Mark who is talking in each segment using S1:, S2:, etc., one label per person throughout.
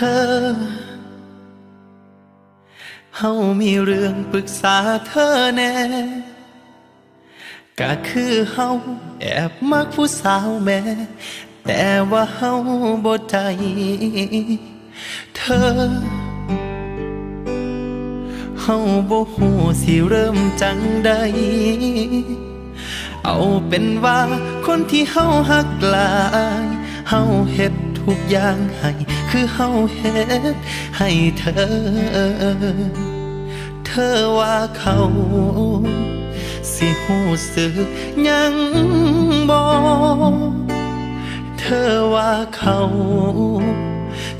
S1: เฮามีเรื่องปรึกษาเธอแน่ก็คือเฮาแอบมักผู้สาวแม่ แต่ว่าเฮาบ่ใจเธอ เฮาบ่ฮู้สิเริ่มจังใด เอาเป็นว่าคนที่เฮาหักหลาย เฮาเฮ็ดทุกอย่างให้ คือเฮาเฮ็ดให้เธอ เธอว่าเขาสิหูสึกยังบอกเธอว่าเขา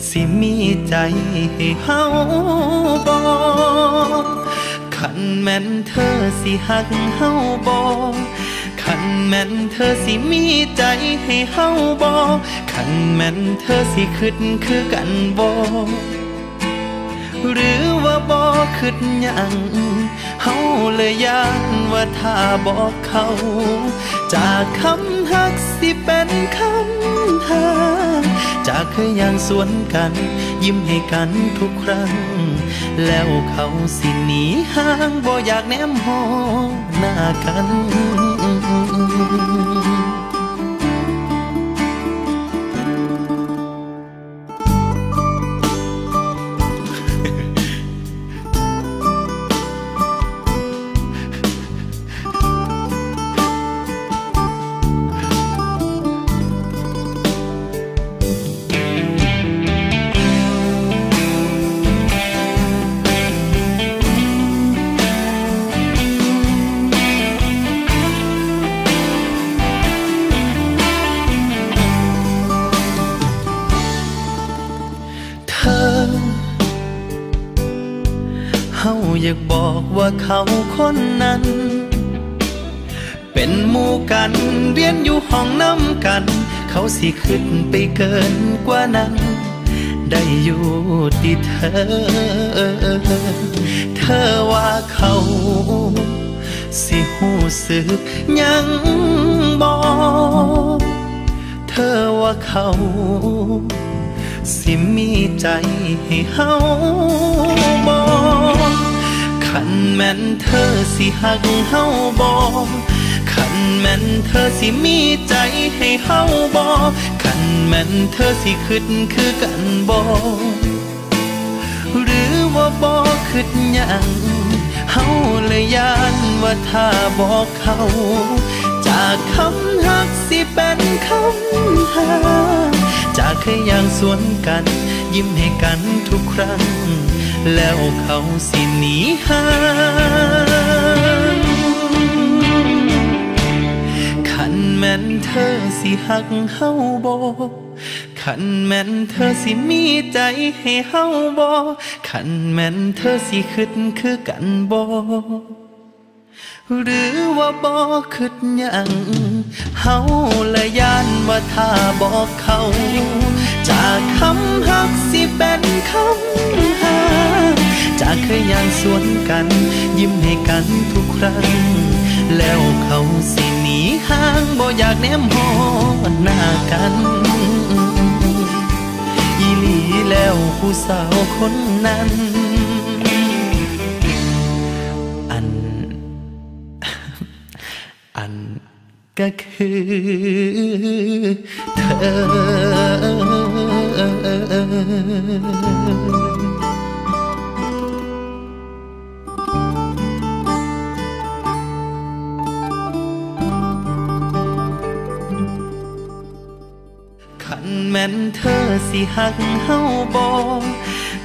S1: สิมีใจให้เฮาบอกขันแม่นเธอสิหักเฮาบอก ขันแม่นเธอสิมีใจให้เฮาบอกขันแม่นเธอสิขึ้นคือกันบอกหรือว่าบอกขึ้นยังเฮาเลยยานว่าถ้าบอกเขา จากคำฮักสิเป็นคำหาจากเคยยังสวนกัน ยิ้มให้กันทุกครั้ง แล้วเขาสิหนีห่างบ่อยากแนมหอหน้ากัน mind. เขาคนนั้น เป็นหมู่กันเรียนอยู่ห้องน้ำกัน เขาสิขึ้นไปเกินกว่านั้น ได้อยู่ที่เธอ เธอว่าเขาสิหูสึกยังบอกเธอว่าเขาสิมีใจให้เฮาบอก ขันแม่นเธอสิหักเฮาบอกขันแม่นเธอสิมีใจให้เฮาบอกขันแม่นเธอสิคิดคือกันบอกหรือว่าบอกคิดหยังเฮาเลยยานว่าถ้าบอกเขาจากคำหักสิเป็นคำหาจากเคยอย่างสวนกัน ยิ้มให้กันทุกครั้ง แล้วเขาสิหนีหางขันแม่นเธอสิหักเฮาบ่ขันแม่นเธอสิมีใจให้เฮาบ่ขันแม่นเธอสิคิดคือกันบ่ หรือว่าบอกคิดหยังเฮาละยานว่าถ้าบอกเขา จากคำหักสิเป็นคำหาจากเคยย่างสวนกัน ยิ้มให้กันทุกครั้ง แล้วเขาสิหนีห่างบ่อยากแนมหอหน้ากันอีหลีแล้วผู้สาวคนนั้น ก็คือเธอขันแม่นเธอสิหักเฮาบอ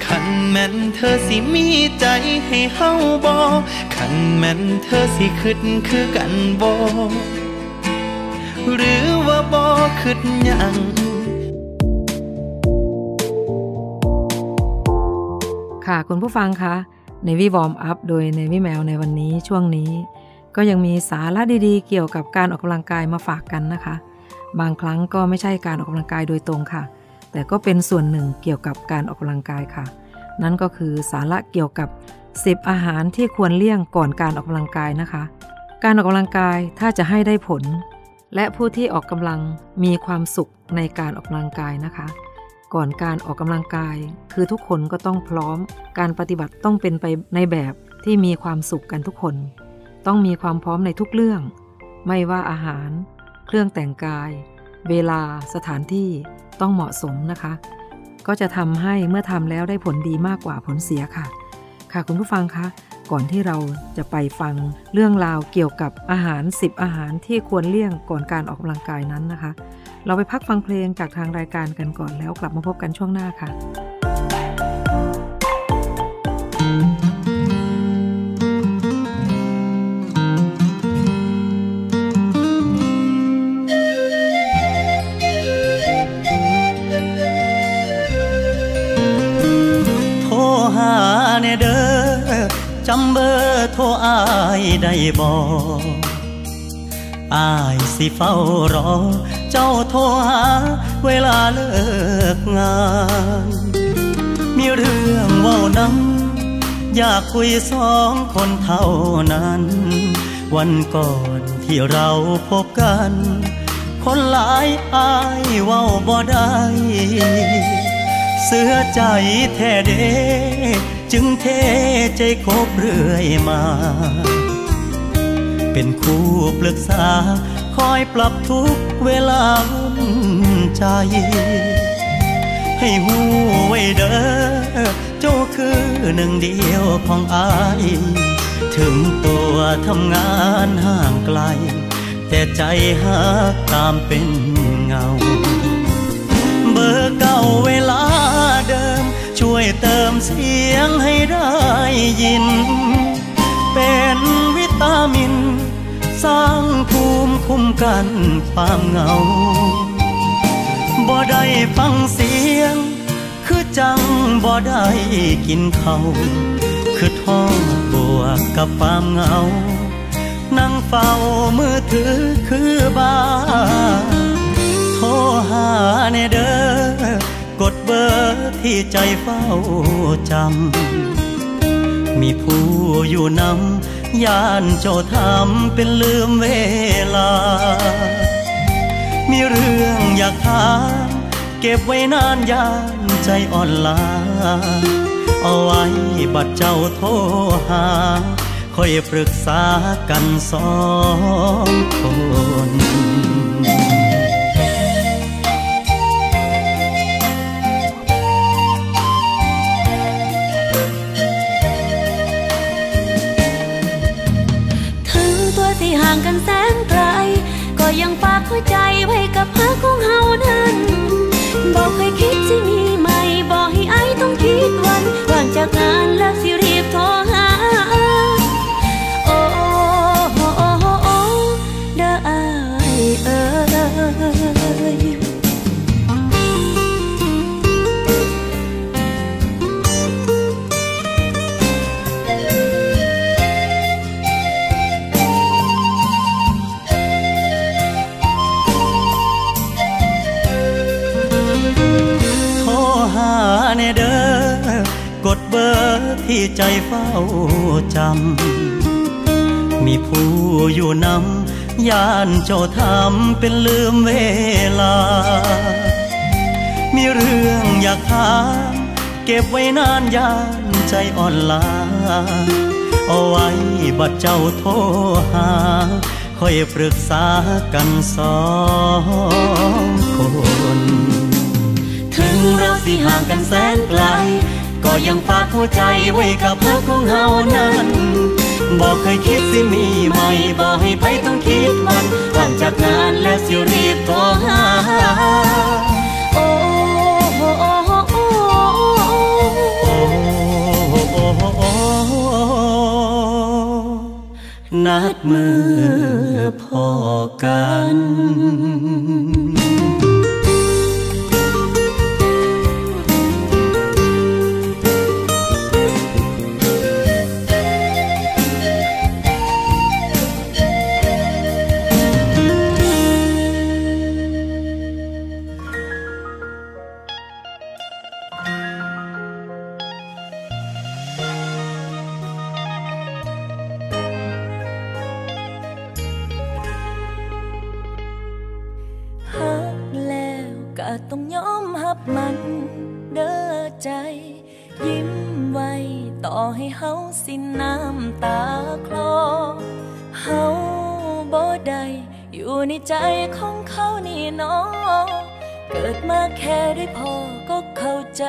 S1: ขันแม่นเธอสิมีใจให้เฮาบอขันแม่นเธอสิคิดคือกันบอ หรือว่าบอกคิดหยัง
S2: ค่ะคุณผู้ฟังคะในวิวอร์มอัพโดยในวิแมวในวันนี้ช่วงนี้ ก็ยังมีสาระดีๆ เกี่ยวกับการออกกำลังกายมาฝากกันนะคะ บางครั้งก็ไม่ใช่การออกกำลังกายโดยตรงค่ะ แต่ก็เป็นส่วนหนึ่งเกี่ยวกับการออกกำลังกายค่ะ นั่นก็คือสาระเกี่ยวกับ 10 อาหารที่ควรเลี่ยงก่อนการออกกำลังกายนะคะ การออกกำลังกายถ้าจะให้ได้ผล และผู้ที่ออกกำลังมีความสุขในการออกกำลังกายนะคะ ก่อนการออกกำลังกาย คือทุกคนก็ต้องพร้อม การปฏิบัติต้องเป็นไปในแบบที่มีความสุขกันทุกคน ต้องมีความพร้อมในทุกเรื่อง ไม่ว่าอาหาร เครื่องแต่งกาย เวลาสถานที่ต้องเหมาะสมนะคะ ก็จะทำให้เมื่อทำแล้วได้ผลดีมากกว่าผลเสียค่ะ ค่ะคุณผู้ฟังคะ ก่อนที่เราจะไปฟังเรื่องราวเกี่ยวกับอาหาร 10 อาหารที่ควรเลี่ยงก่อนการออกกำลังกายนั้นนะคะ เราไปพักฟังเพลงจากทางรายการกันก่อนแล้วกลับมาพบกันช่วงหน้าค่ะ
S3: จำเบอร์โทรอายได้บ่อายสิเฝ้ารอ เจ้าโทรหา เวลาเลิกงาน มีเรื่องเว่าน้ำอยากคุยสองคนเท่านั้น วันก่อนที่เราพบกัน คนหลายอายเว้าบ่ได้ เสื้อใจแท้เด จึงเทใจคบเรื่อยมา เป็นคู่ปรึกษา คอยปรับทุกเวลาวันใจ ให้หูไว้เด้อเจ้าคือหนึ่งเดียวของอาย ถึงตัวทำงานห่างไกล แต่ใจหักตามเป็นเงา เบอร์เก่าเวลาเดิม ช่วยเติมเสียงให้ได้ยิน เป็นวิตามิน สร้างภูมิคุ้มกันความเหงา บ่ได้ฟังเสียง คือจังบ่ได้กินเขาคือท้องบวกกับความเหงา นั่งเฝ้ามือถือ ที่ใจเฝ้าจำ มีผู้อยู่นำย่านโจทำเป็นลืมเวลา มีเรื่องอยากถามเก็บไว้นานยานใจอ่อนลา เอาไว้บัดเจ้าโทรหา ค่อยปรึกษากันสองคนา
S4: งกันแสนไกล ก็ยังฝากหัวใจไว้กับเพื่อของเฮานั้น บอกเคยคิดสิมีไหม บอกให้ไอ้ต้องคิดวันว่างจากงานแล้วสิ
S3: ใจเฝ้าจำ มีผู้อยู่นำย่านเจ้าทำเป็นลืมเวลา มีเรื่องอยากถามเก็บไว้นานยานใจอ่อนลา เอาไว้บัดเจ้าโทรหา ค่อยปรึกษากันสองคน ถึงเราสิห่างกันแสนไกล ก็ยังฝากหัวใจไว้กับพักของเฮานั้นบอกเคยคิดสิมีไหมบอกให้ไปต้องคิดวันหลังจากงานแล้วสิรีบโทรหา
S4: โอ้โอ้โอ้โอ้
S3: โอ้โอ้โอ้นัดมือพอกัน
S4: สิ้นน้ำตาคลอเฮาบ่ได้อยู่ในใจของเขานี่นาะเกิดมาแค่ได้พอก็เข้าใจ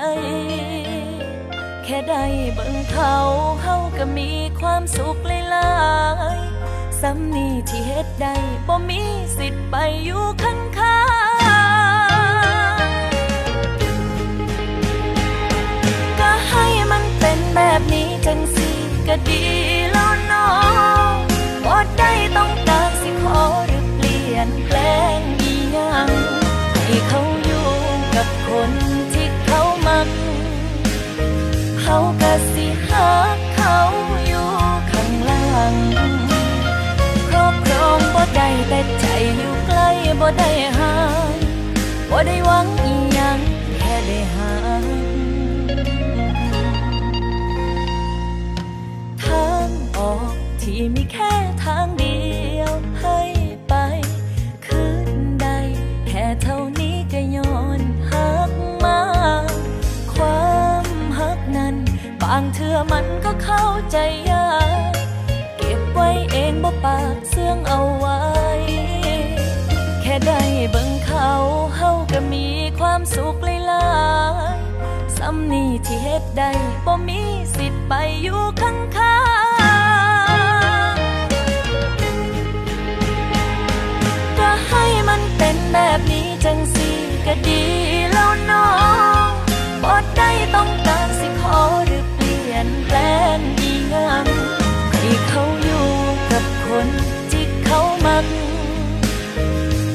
S4: แค่ได้เบิ่งเขาเฮาก็มีความสุขหลายๆซ้ำนี่ที่เฮ็ดได้บ่มีสิทธิ์ไปอยู่ข้าง ดีแล้วเนาะบ่ได้ต้องการสิขอหรือเปลี่ยนแปลงอีหยังให้เขาอยู่กับคนที่เขามัก เขาก็สิหาเขาอยู่ข้างหลังครอบครองบ่ได้แต่ใจอยู่ใกล้บ่ได้ห่างบ่ได้หวัง ที่มีแค่ทางเดียวให้ไปคืนใดแค่เท่านี้ก็ย้อนหักมา ความหักนั้น บางเทื่อมันก็เข้าใจยากเก็บไว้เองบ่ปากเสื่องเอาไว้ แค่ได้เบิ่งเขาเฮาก็มีความสุขหลายๆซ้ำนี่ที่เฮ็ดได้บ่มีสิทธิ์ไปอยู่ข้างข้ แบบนี้จังสิก็ดีแล้วเนาะบ่ได้ต้องการสิขอหรือเปลี่ยนแปลงอีหยังให้เขาอยู่กับคนที่เขามัก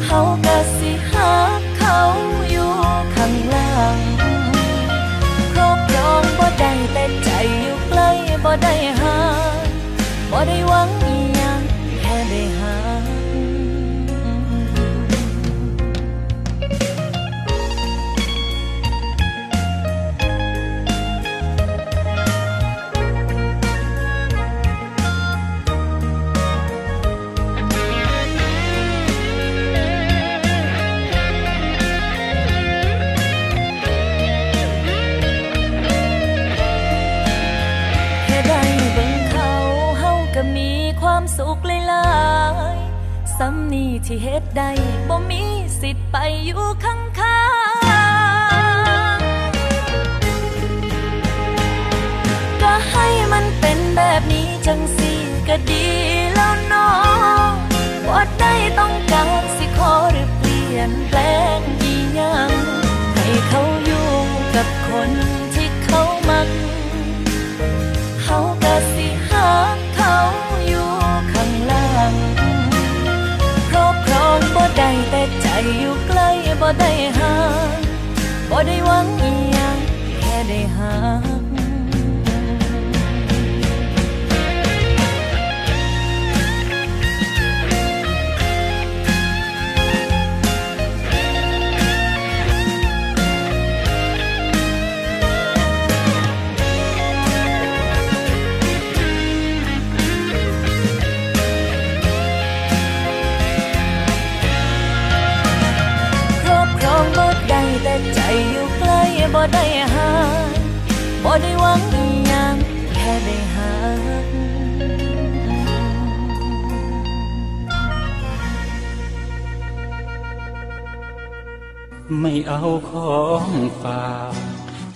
S4: เขาก็สิหาเขาอยู่ข้างหลังครอบครองบ่ได้แต่ใจอยู่ใกล้บ่ได้หาบ่ได้หวัง ที่เหตุใดบ่มีสิทธิ์ไปอยู่ข้างๆก็ให้มันเป็นแบบนี้จังสิก็ดีแล้วเนาะบ่ได้ต้องการสิขอหรือเปลี่ยนแปลง ได้หาบ่ได้หวังอีหยังแค่ได้หาไม่
S3: เอาของฝาก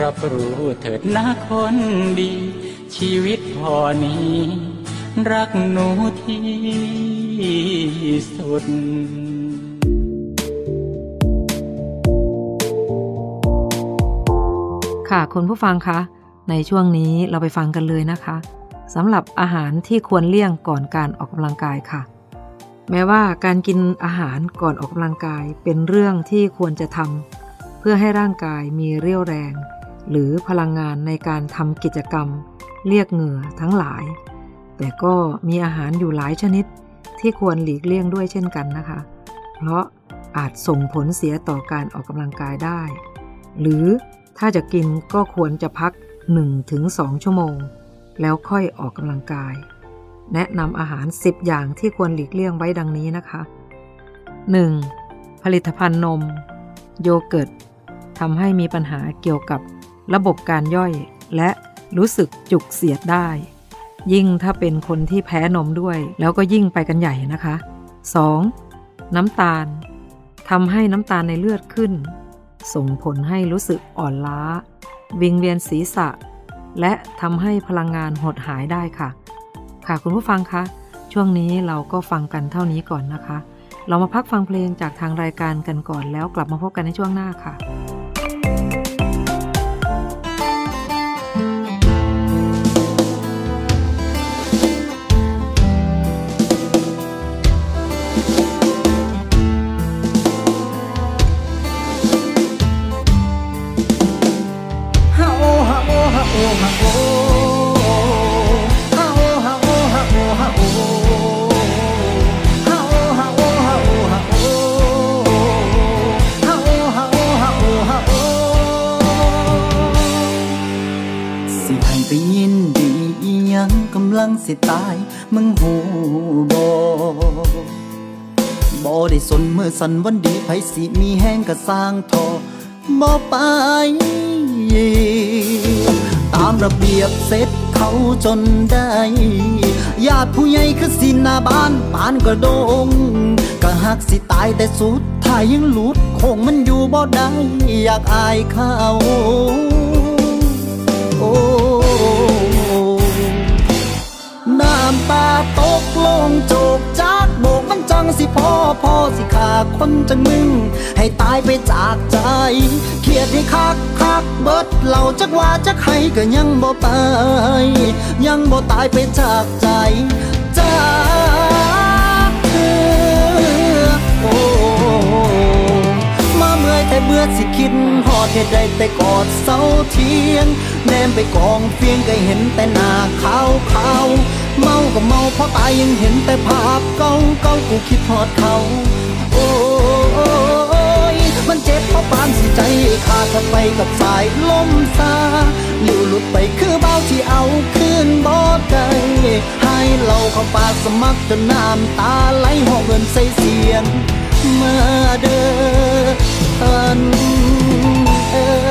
S3: รับรู้เถิดนะคนดี ชีวิตพอนี้ รักหนูที่สุด
S2: ค่ะคุณผู้ฟังคะ ในช่วงนี้เราไปฟังกันเลยนะคะสำหรับอาหารที่ควรเลี่ยงก่อนการออกกำลังกายค่ะ แม้ว่าการกินอาหารก่อนออกกำลังกายเป็นเรื่องที่ควรจะทำเพื่อให้ร่างกายมีเรี่ยวแรง หรือพลังงานในการทำกิจกรรม เรียกเหงื่อทั้งหลาย แต่ก็มีอาหารอยู่หลายชนิดที่ควรหลีกเลี่ยงด้วยเช่นกันนะคะ เพราะอาจส่งผลเสียต่อการออกกำลังกายได้ หรือถ้าจะกินก็ควรจะพัก 1-2 ชั่วโมง แล้วค่อยออกกำลังกาย แนะนำอาหาร 10 อย่างที่ควรหลีกเลี่ยงไว้ดังนี้นะคะ 1. ผลิตภัณฑ์นม โยเกิร์ตทำให้มีปัญหาเกี่ยวกับ ระบบการย่อย และรู้สึกจุกเสียดได้ ยิ่งถ้าเป็นคนที่แพ้นมด้วย แล้วก็ยิ่งไปกันใหญ่นะคะ 2. น้ำตาลทำให้น้ำตาลในเลือดขึ้น ส่งผลให้รู้สึกอ่อนล้า วิงเวียนศีรษะ และทำให้พลังงานหดหายได้ค่ะ ค่ะคุณผู้ฟังคะช่วงนี้เราก็ฟังกันเท่านี้ก่อนนะคะ เรามาพักฟังเพลงจากทางรายการกันก่อนแล้วกลับมาพบกันในช่วงหน้าค่ะำ
S3: ลังสิตาย มึงหูบอ
S5: บ่ได้สนเมื่อสันวันดีไผสิมีแห้งกระสร้างทอบ่ไป ตามระเบียบเสร็จเขาจนได้ญาติผู้ใหญ่คือสินนาบ้านปานกระโดงก็หักสิตายแต่สุดท้ายยังหลุดคงมันอยู่บ่ได้อยากอายเขา น้ำตาตกลงโจกจากโบกมันจังสิพ่อพ่อสิขาคนจังมึง ให้ตายไปจากใจ เครียดให้คักคักเบิดเหล่าจักว่าจักให้ก็ยังบ่ไป ยังบ่ตายไปจากใจจากเธอโอ้มาเมื่อยแต่เบื่อสิคิดหอดเหตุใดแต่กอดเสาเทียงแนมไปกองเฟียงก็เห็นแต่หน้าขาวขาว เมาก็เมาเพราะตายยังเห็นแต่ภาพเก่าเก่ากูคิดทอดเขาโอ้ยมันเจ็บเพราะปานสิใจขาดถ้าไปกับสายลมซาหลิวหลุดไปคือเบาที่เอาคืนบ่ได้ให้เราเข้าปากสมัครจนน้ำตาไหลห้องเงินใส่เสียงมาเด้อท่านเอ่ย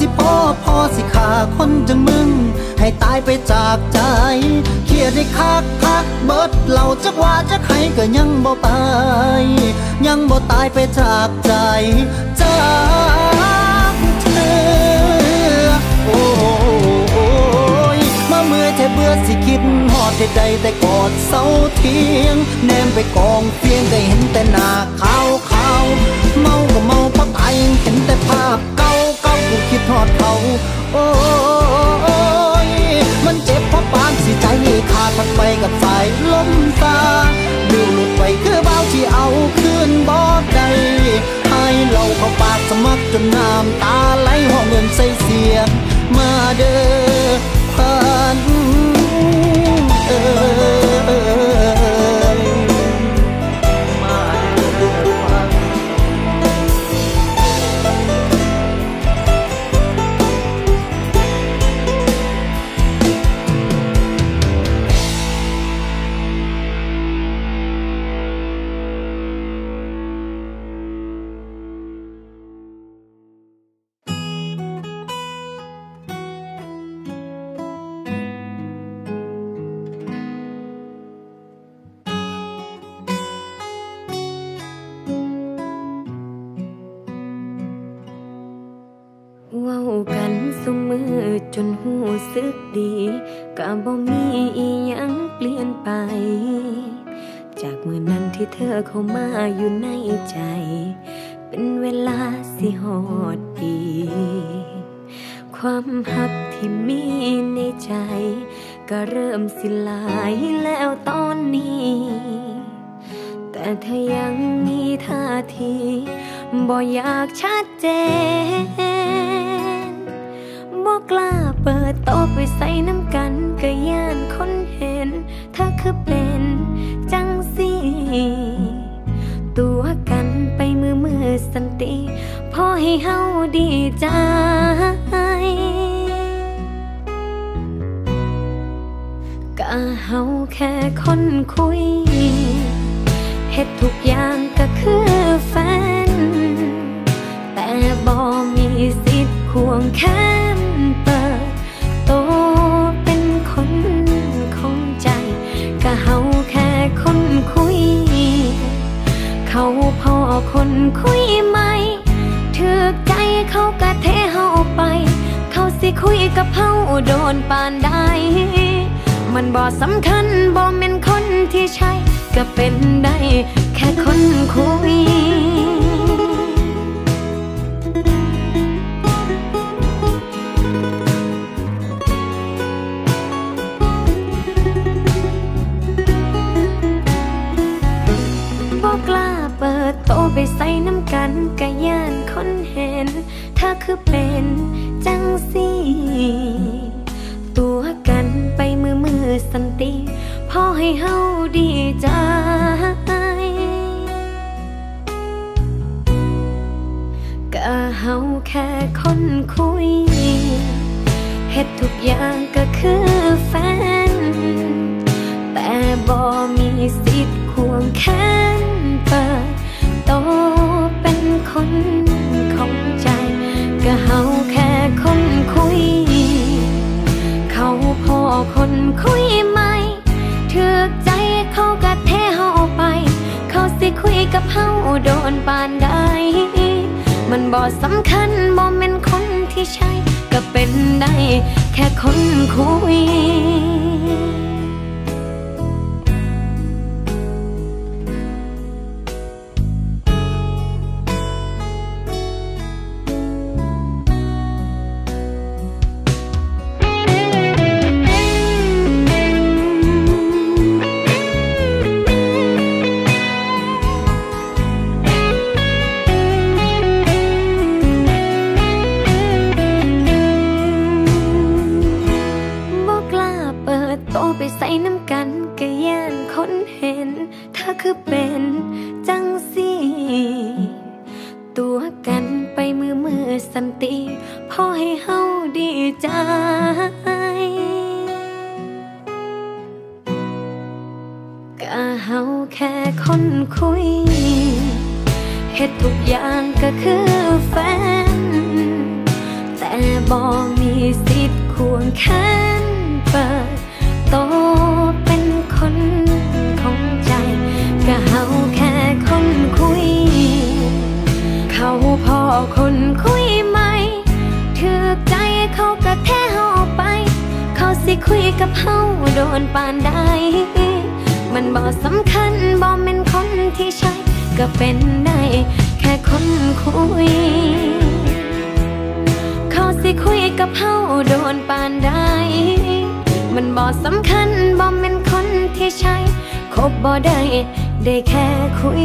S5: สิพ่อพ่อสิขาคนจังมึง ให้ตายไปจากใจ เครียดให้คักคักเบิดเหล่าจักว่าจักให้ก็ยังบ่ไป ยังบ่ตายไปจากใจจากเธอโอ้ยมาเมื่อยแทบเบื่อสิคิดหอดใดแต่กอดเสาเทียง แนมไปกองเฟียงได้เห็นแต่หน้าขาวขาวเมาก็เมาเพราะตายเห็นแต่ภาพเก่า กูคิดทอดเขา โอ้ย มันเจ็บเพราะปานสิใจขาดมันไปกับสายลมตาดูหลุดไปคือเบาที่เอาคืนบ่ได้ให้เราเข้าปากสมัครจนน้ำตาไหลห้องเงินใส่เสียงมาเด้อพันเอ่ย
S6: ก็บ่มีอีหยังเปลี่ยนไป จากเมื่อนั้นที่เธอเข้ามาอยู่ในใจ เป็นเวลาสิหอดปี ความหักที่มีในใจ ก็เริ่มสิลายแล้วตอนนี้ แต่เธอยังมีท่าทีบ่อยากชัดเจนบ่กล้าเปิด โตะไปใส่น้ำกันก็ย่านคนเห็น เธอคือเป็นจังสิตัวกันไปมือมือสันติพอให้เฮาดีใจก็เฮาแค่คนคุยเฮ็ดทุกอย่างก็คือแฟน แต่บ่มีสิทธิ์ควงแข เขาพอคนคุยไหมถือใจเขากะเทเฮาไป เขาสิคุยกับเฮาโดนปานใดมันบ่สำคัญบ่เป็นคนที่ใช่ ก็เป็นได้ แค่คนคุย คือเป็นจังสีตัวกันไปมือมือสันติพอให้เฮาดีใจก็เฮาแค่คนคุยเฮ็ดทุกอย่างก็คือแฟน แต่บ่มีสิทธิ์ควงแขนเปิดโตเป็น คนของใจ ก็เฮาแค่คนคุย เขาพอคนคุยใหม่เถือกใจเขาก็เทเฮาไป เขาสิคุยกับเฮาโดนปานใดมันบ่สำคัญบ่แม่นคนที่ใช่ ก็เป็นได้ แค่คนคุย คือเป็นจังสีตัวกันไปมือมือสันติ คุยกับเฮาโดนปานใดมันบ่สำคัญบ่แม่นคนที่ใช่ก็เป็นได้แค่คนคุย เขาสิคุยกับเฮาโดนปานใดมันบ่สำคัญบ่แม่นคนที่ใช่คบบ่ได้ได้แค่คุย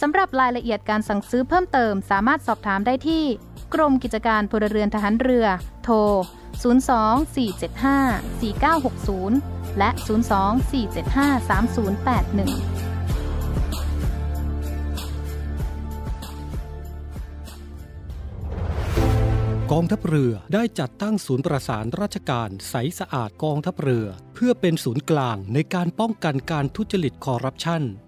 S7: สำหรับรายละเอียดการสั่งซื้อเพิ่มเติมสามารถสอบถามได้ที่ กรมกิจการพลเรือนทหารเรือ โทร 024754960 และ 024753081
S8: กองทัพเรือได้จัดตั้งศูนย์ประสานราชการใสสะอาดกองทัพเรือ เพื่อเป็นศูนย์กลางในการป้องกันการทุจริตคอร์รัปชัน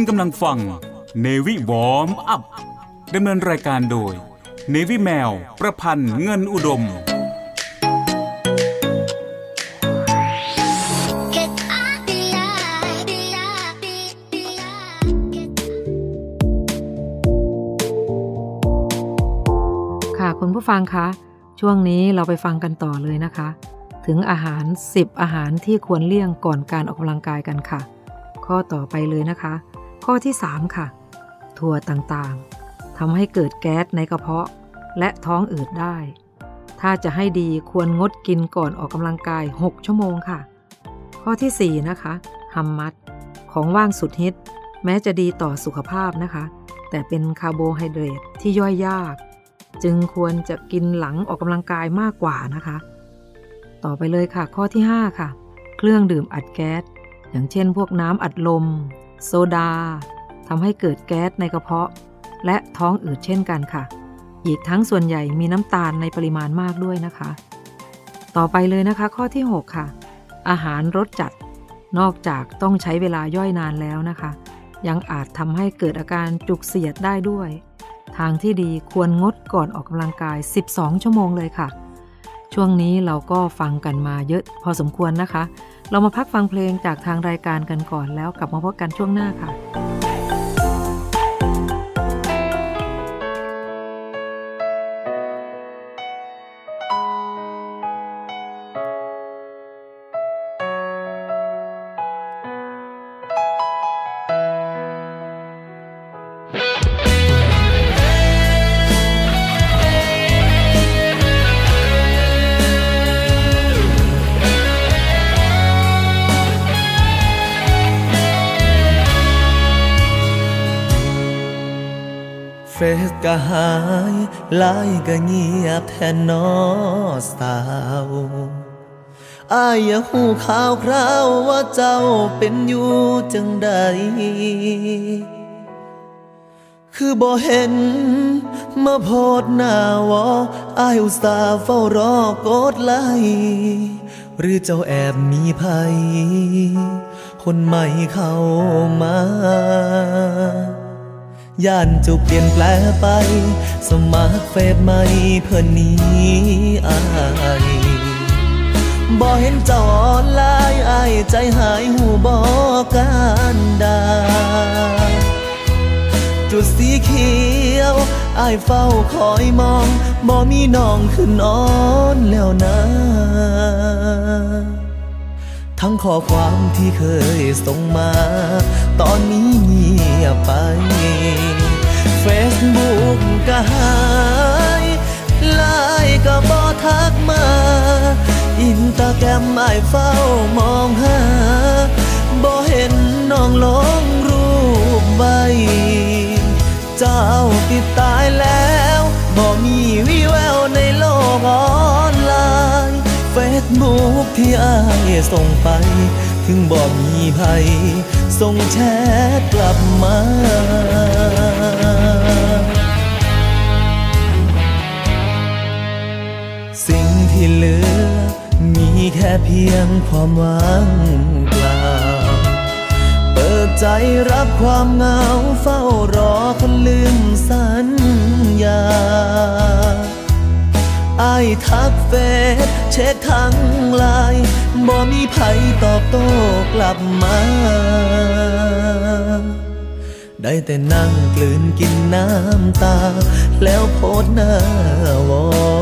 S9: คุณกำลังฟัง Navy Warm Up ดำเนินรายการโดย Navy แมว ประพันธ์เงินอุดม
S2: ค่ะคุณผู้ฟังคะ ช่วงนี้เราไปฟังกันต่อเลยนะคะ ถึงอาหาร 10 อาหารที่ควรเลี่ยงก่อนการออกกำลังกายกันค่ะ ข้อต่อไปเลยนะคะ ข้อที่ 3 ค่ะ ถั่วต่างๆทำให้เกิดแก๊สในกระเพาะ และท้องอืดได้ ถ้าจะให้ดีควรงดกินก่อนออกกำลังกาย 6 ชั่วโมงค่ะ ข้อทีสี่ 4 นะคะฮัมมัด ของว่างสุดฮิต แม้จะดีต่อสุขภาพนะคะ แต่เป็นคาร์โบไฮเดรตที่ย่อยยาก จึงควรจะกินหลังออกกำลังกายมากกว่านะคะ ต่อไปเลยค่ะ ข้อที่ 5 ค่ะ เครื่องดื่มอัดแก๊สอย่างเช่น พวกน้ำอัดลม โซดาทำให้เกิดแก๊สในกระเพาะ และท้องอืดเช่นกันค่ะ อีกทั้งส่วนใหญ่มีน้ำตาลในปริมาณมากด้วยนะคะ ต่อไปเลยนะคะ ข้อที่ 6 ค่ะ อาหารรสจัด นอกจากต้องใช้เวลาย่อยนานแล้วนะคะ ยังอาจทำให้เกิดอาการจุกเสียดได้ด้วย ทางที่ดีควรงดก่อนออกกำลังกาย 12 ชั่วโมงเลยค่ะ ช่วงนี้เราก็ฟังกันมาเยอะพอสมควรนะคะ เรามาพักฟังเพลงจากทางรายการกันก่อนแล้วกลับมาพบกันช่วงหน้าค่ะ
S10: ลายไลน์ก็เงียบแทนนอสาวอายอยาหูข่าวคราวว่าเจ้าเป็นอยู่จังใด คือบ่เห็นมาโพดหน้าวออายอุตส่าห์เฝ้ารอกดไลหรือเจ้าแอบมีภัย คนใหม่เข้ามา ย่านจะเปลี่ยนแปลไป สมัครเฟซใหม่เพื่อนนี้อายบ่เห็นเจ้าออนไลน์อายใจหายหูบอกการดา จุดสีเขียวอายเฝ้าคอยมองบ่มีน้องขึ้นนอนแล้วนะ ทั้งข้อความที่เคยส่งมา ตอนนี้เงียบไปเฟซบุ๊กก็หายไลน์ก็บอทักมา อินตาแกรมไอเฝ้ามองหาบ่เห็นน้องลงรูปใบ เจ้าติดตายแล้วบ่มีวิแววในโลกออน ซบุ๊กที่อายส่งไป ถึงบ่มีภัยส่งแชทกลับมาสิ่งที่เหลือ มีแค่เพียงความว่างเปล่า เปิดใจรับความเหงาเฝ้ารอคนลืมสัญญา อายทักเฟซเช็คทั้งไลน์บ่มีไผตอบโต้กลับมา ได้แต่นั่งกลืนกินน้ำตา แล้วโพสหน้าวอ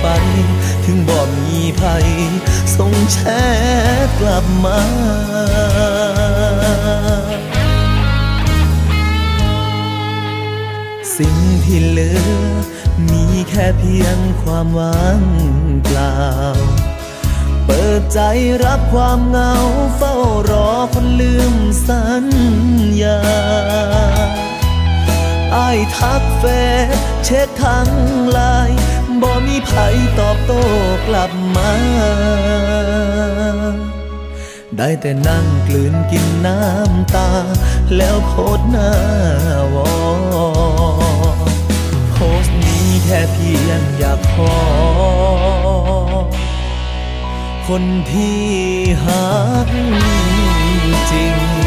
S10: ไป ถึงบ่มีภัยส่งแชทกลับมาสิ่งที่เหลือ มีแค่เพียงความว่างเปล่า เปิดใจรับความเหงาเฝ้ารอคนลืมสัญญาไอ้ทักเฟซเช็คทั้งไลน์ บ่มีไผตอบโต้กลับมา ได้แต่นั่งกลืนกินน้ำตา แล้วโพสหน้าวอโพสนี้แค่เพียงอยากขอคนที่หักจริง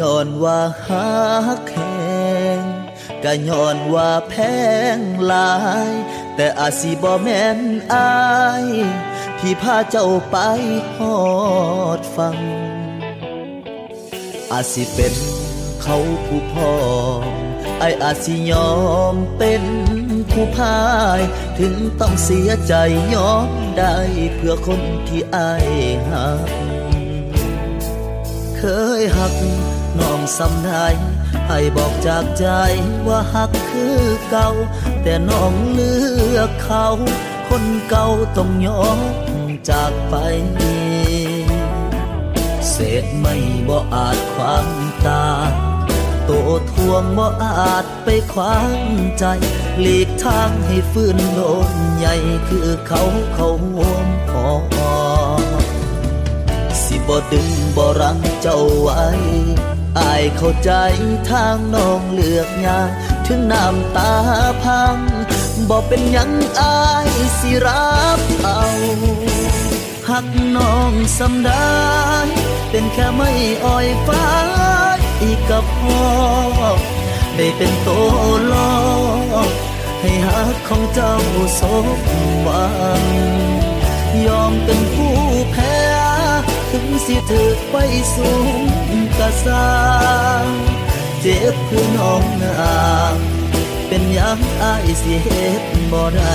S10: ย้อนว่าหักแหงก็ย้อนว่าแพงหลาย แต่อาสิบ่แม่นอายที่พาเจ้าไปฮอดฟัง อาสิเป็นเขาผู้พองไออาสิยอมเป็นผู้พาย ถึงต้องเสียใจยอมได้เพื่อคนที่อายหัก เคยหัก น้องสำได้ให้บอกจากใจว่าหักคือเก่า แต่น้องเลือกเขา คนเก่าต้องยอมจากไป เศษไม่บ่อาจความตา โตทวงบ่อาจไปขวางใจ หลีกทางให้ฟื้นโดนใหญ่คือเขาเขาห่วมพอสิบ่ดึงบ่รังเจ้าไว้ อายเข้าใจทางน้องเลือกยากถึงน้ำตาพังบ่เป็นยังอายสิรับเอาหักน้องสำได้เป็นแค่ไม่อ่อยฟ้าอีกกับพ่อได้เป็นโตลอให้หักของเจ้าสมหวังยอมเป็นผู้แพ้ ถึงสิถือไปสูงกะสางเจ็บคือน้องนางเป็นยังอายสิเฮ็ดบ่ได้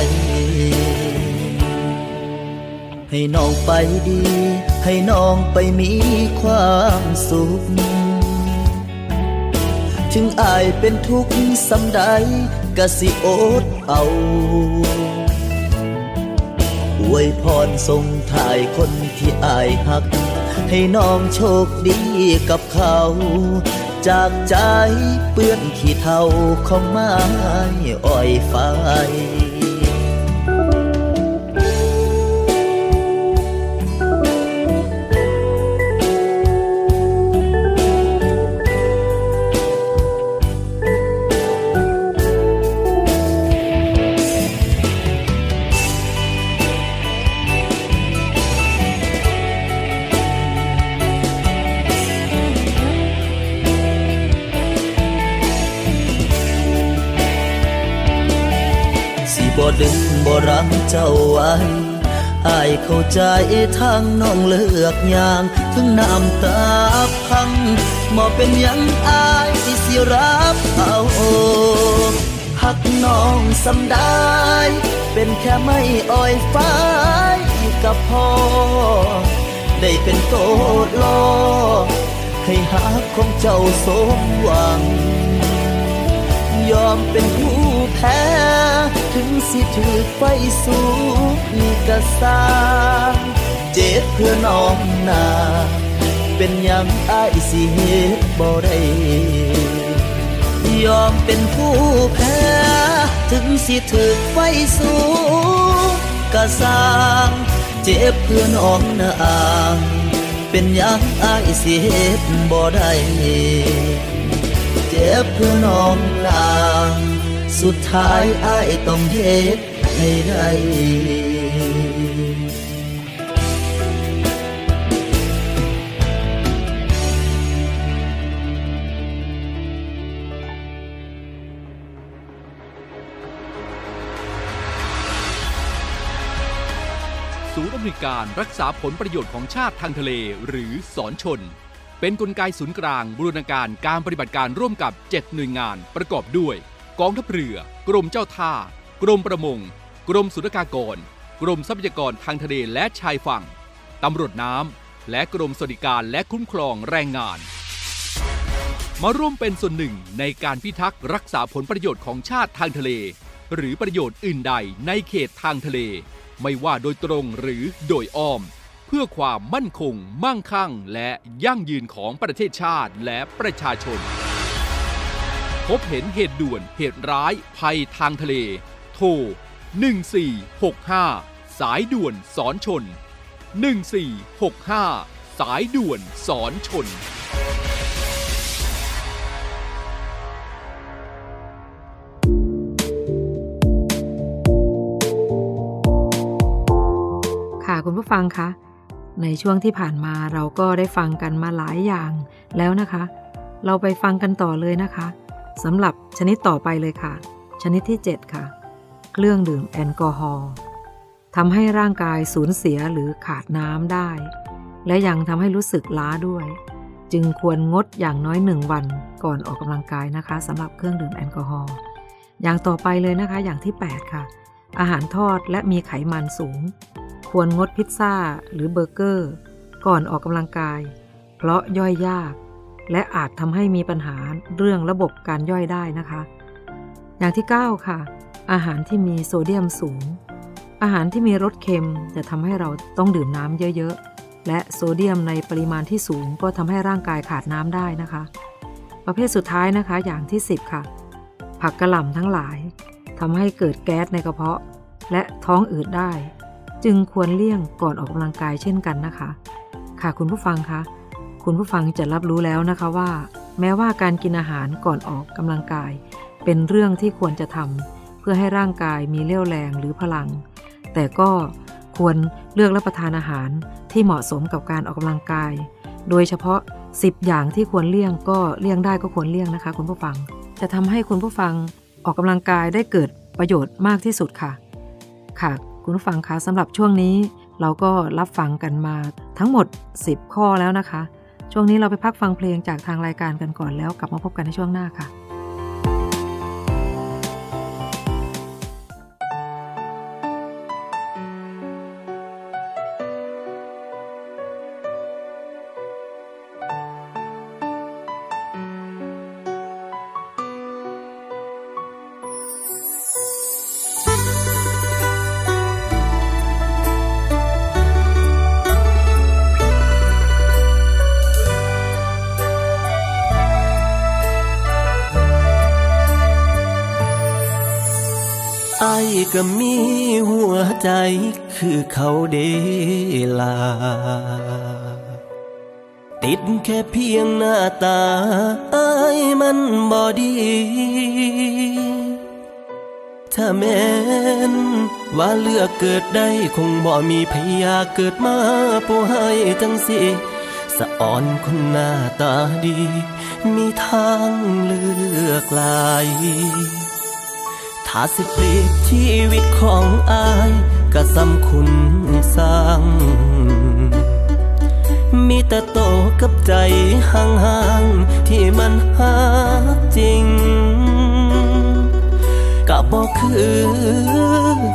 S10: ให้น้องไปดี ให้น้องไปมีความสุข ถึงอายเป็นทุกข์สำใดกะสิอดเอาอวยพรส่งถ่ายคน ที่อายหัก ให้น้องโชคดีกับเขา จากใจเปื้อนขี้เท่าของไม้อ้อยไฟ เจ้าไว้อายเข้าใจทางน้องเลือกอย่างถึงน้ำตาพังหมอเป็นยังอายที่สิรับเอาหักน้องสำได้ เป็นแค่ไม่อ่อยฟ้ายกับพ่อ ได้เป็นโตลอให้หักของเจ้าสมหวัง ยอมเป็นผู้แพ้ ถึงสิถือไฟสูง
S11: กะสร้างเจ็บเพื่อน้องนาเป็นยังอายสิเหตุบ่ได้ยอมเป็นผู้แพ้ ถึงสิถึกไฟสูงกะสร้างเจ็บเพื่อน้องนาเป็นยังอายสิเหตุบ่ได้เจ็บเพื่อน้องลา สุดท้ายอายต้องเหตุให้ได้
S12: ศูนย์อำนวยการรักษาผลประโยชน์ของชาติทางทะเลหรือสอนชน เป็นนกลไกศูนย์กลางบูรณาการการปฏิบัติการร่วมกับ 7 หน่วยงานประกอบด้วย กองทัพเรือ กรมเจ้าท่า กรมประมง กรมสุรากากร กรมทรัพยากรทางทะเลและชายฝั่ง ตำรวจน้ำ และกรมสวัสดิการและคุ้มครองแรงงาน มาร่วมเป็นส่วนหนึ่งในการพิทักษ์รักษาผลประโยชน์ของชาติทางทะเล หรือประโยชน์อื่นใดในเขตทางทะเล ไม่ว่าโดยตรงหรือโดยอ้อม เพื่อความมั่นคง มั่งคั่ง และยั่งยืนของประเทศชาติและประชาชน พบเห็นเหตุด่วนเหตุร้ายภัยทางทะเล โทร 1465 สายด่วนสอนชน 1465 สายด่วนสอนชน
S2: ค่ะคุณผู้ฟังคะในช่วงที่ผ่านมาเราก็ได้ฟังกันมาหลายอย่างแล้วนะคะ เราไปฟังกันต่อเลยนะคะ สำหรับชนิดต่อไปเลยค่ะ ชนิดที่ 7 ค่ะ เครื่องดื่มแอลกอฮอล์ทำให้ร่างกายสูญเสียหรือขาดน้ำได้ และยังทำให้รู้สึกล้าด้วย จึงควรงดอย่างน้อยหนึ่งวันก่อนออกกำลังกายนะคะสำหรับเครื่องดื่มแอลกอฮอล์อย่างต่อไปเลยนะคะอย่างที่ 8 ค่ะ อาหารทอดและมีไขมันสูง ควรงดพิซซ่าหรือเบอร์เกอร์ ก่อนออกกำลังกาย เพราะย่อยยาก และอาจทำให้มีปัญหาเรื่องระบบการย่อยได้นะคะ อย่างที่ 9 ค่ะ อาหารที่มีโซเดียมสูง อาหารที่มีรสเค็มจะทำให้เราต้องดื่มน้ำเยอะๆ และโซเดียมในปริมาณที่สูงก็ทำให้ร่างกายขาดน้ำได้นะคะ ประเภทสุดท้ายนะคะอย่างที่ 10 ค่ะ ผักกระหล่ำทั้งหลายทำให้เกิดแก๊สในกระเพาะ และท้องอืดได้ จึงควรเลี่ยงก่อนออกกำลังกายเช่นกันนะคะ ค่ะคุณผู้ฟังคะ คุณผู้ฟังจะรับรู้แล้วนะคะว่า แม้ว่าการกินอาหารก่อนออกกำลังกาย เป็นเรื่องที่ควรจะทำเพื่อให้ร่างกายมีเรี่ยวแรงหรือพลัง แต่ก็ควรเลือกรับประทานอาหารที่เหมาะสมกับการออกกำลังกาย โดยเฉพาะ 10 อย่างที่ควรเลี่ยงก็เลี่ยงได้ก็ควรเลี่ยงนะคะ คุณผู้ฟัง จะทำให้คุณผู้ฟังออกกำลังกายได้เกิดประโยชน์มากที่สุดค่ะ ค่ะ คุณผู้ฟังคะสำหรับช่วงนี้เราก็รับฟังกันมาทั้งหมด 10 ข้อแล้วนะคะ ช่วงนี้เราไปพักฟังเพลงจากทางรายการกันก่อนแล้วกลับมาพบกันในช่วงหน้าค่ะ
S3: ก็มีหัวใจคือเขาเดลา ติดแค่เพียงหน้าตาไอ้มันบอดี ถ้าแม้น ว่าเลือกเกิดได้คงบ่มีพยาเกิดมาผู้ให้จังสิสะอ่อนคนหน้าตาดี มีทางเลือกหลาย ถ้าสิเปรียบชีวิตของอายก็สำคุณสร้าง มีแต่โตกับใจห่างๆ ที่มันหาจริงก็บอกคือ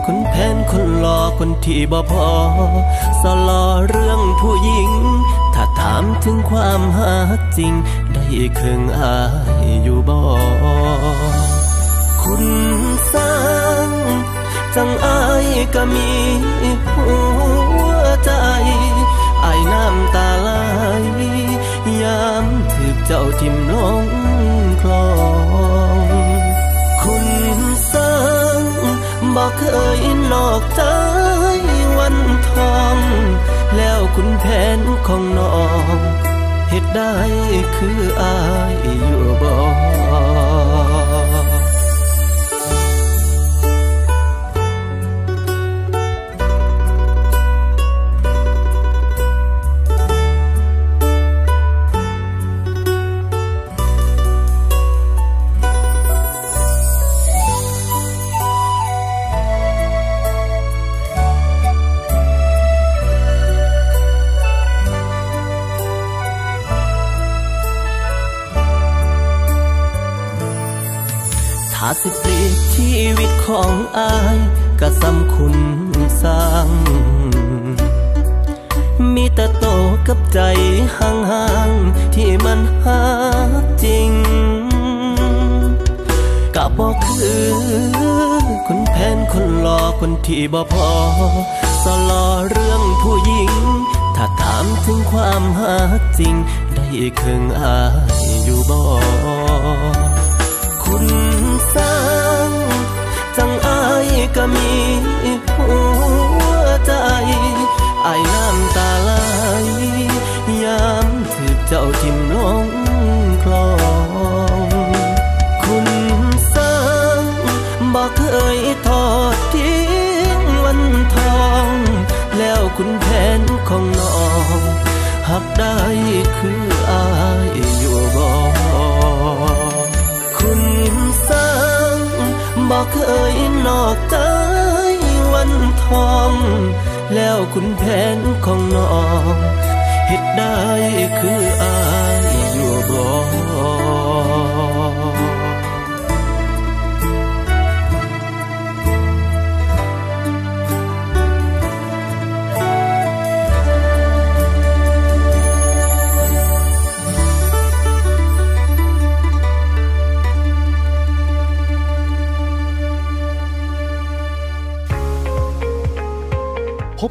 S3: คนแผนคนหลอคนที่บ่พอสลอเรื่องผู้หญิง ถ้าถามถึงความหาจริง ได้ครึ่งอายอยู่บ่ คุณสร้าง จังอายก็มีหัวใจอายน้ำตาไหลยามถึกเจ้าทิมลงคลองคุณสร้างบอกเคยนอกใจวันทอง แล้วคุณแผนของน้องเหตุได้คืออายอยู่บอก บ่พอสลอเรื่องผู้หญิง ถ้าถามถึงความหาจริง ได้ครึ่งอายอยู่บ่ คืออายอยู่บ่คุณสร้างบอกเคยนอกใจวันทอง แล้วคุณแผนของน้องเหตุได้คืออายอยู่บ่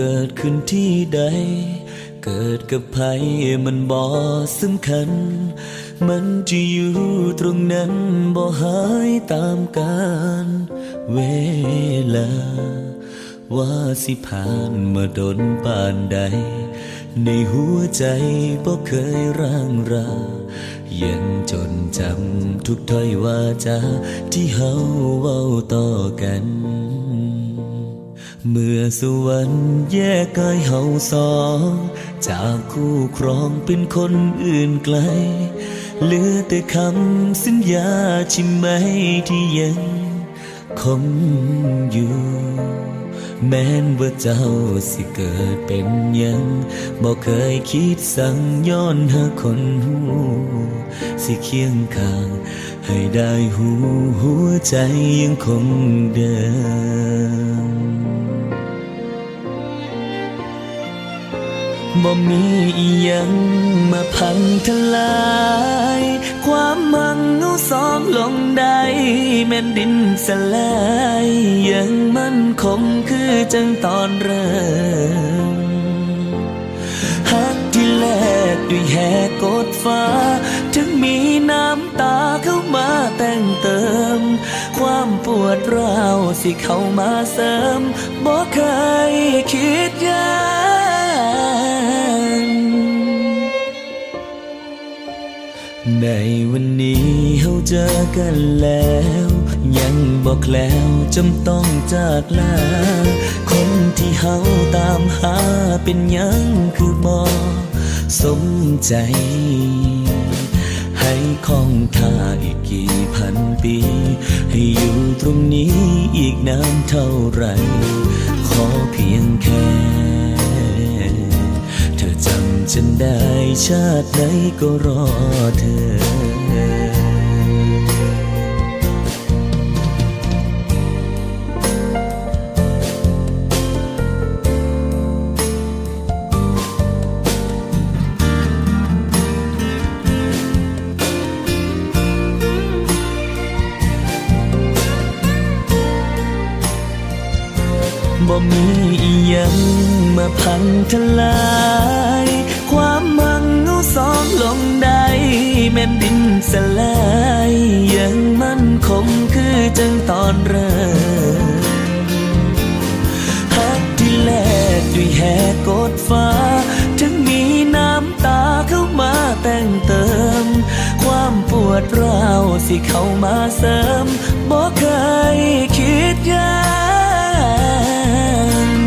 S11: เกิด
S3: ขึ้นที่ใด เกิดกับใครมันบ่สำคัญ มันจะอยู่ตรงนั้นบ่หายตามกาลเวลา ว่าสิผ่านมาดนปานใด ในหัวใจบ่เคยร่างรายังจนจำทุกถ้อยว่าจาที่เฮาเว้าต่อกัน เมื่อสวรรค์แยกกายเฮาสองจากคู่ครองเป็นคนอื่นไกล เหลือแต่คำสัญญาใช่ไหมที่ยังคงอยู่
S11: แม้นว่าเจ้าสิเกิดเป็นยังบอกเคยคิดสั่งย้อนหาคนหูสิเคียงข้าง ให้ได้หูหัวใจยังคงเดิม บ่มีอียังมาพังทลาย ความมังเอาสองลงได้แม่นดินสลายยังมั่นคงคือจังตอนเริ่มฮักที่แลกด้วยแหกกดฟ้า ถึงมีน้ำตาเข้ามาแต่งเติม ความปวดร้าวสิเข้ามาเสริมบ่เคยคิดยา ในวันนี้เฮาเจอกันแล้ว ยังบอกแล้วจำต้องจากลา คนที่เฮาตามหาเป็นยังคือบ่สมใจ ให้คองท่าอีกกี่พันปี ให้อยู่ตรงนี้อีกนานเท่าไหรขอเพียงแค่ จำฉันได้ชาติไหนก็รอเธอบ่มีอีหยังมาพังทลาย กดฟ้า ถึงมีน้ำตาเข้ามาแต่งเติม ความปวดร้าวสิเข้ามาเสริมบ่เคยคิดยาน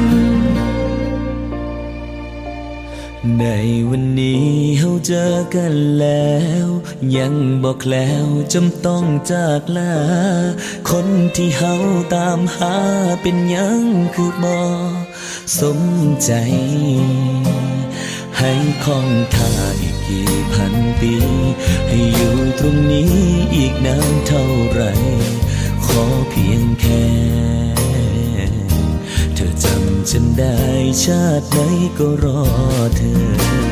S11: ในวันนี้เฮาเจอกันแล้ว ยังบอกแล้วจำต้องจากลา คนที่เฮาตามหาเป็นยังคือบ่ สมใจ ให้คองท่าอีกกี่พันปี ให้อยู่ตรงนี้อีกนานเท่าไร ขอเพียงแค่ เธอจำฉันได้ชาติไหนก็รอเธอ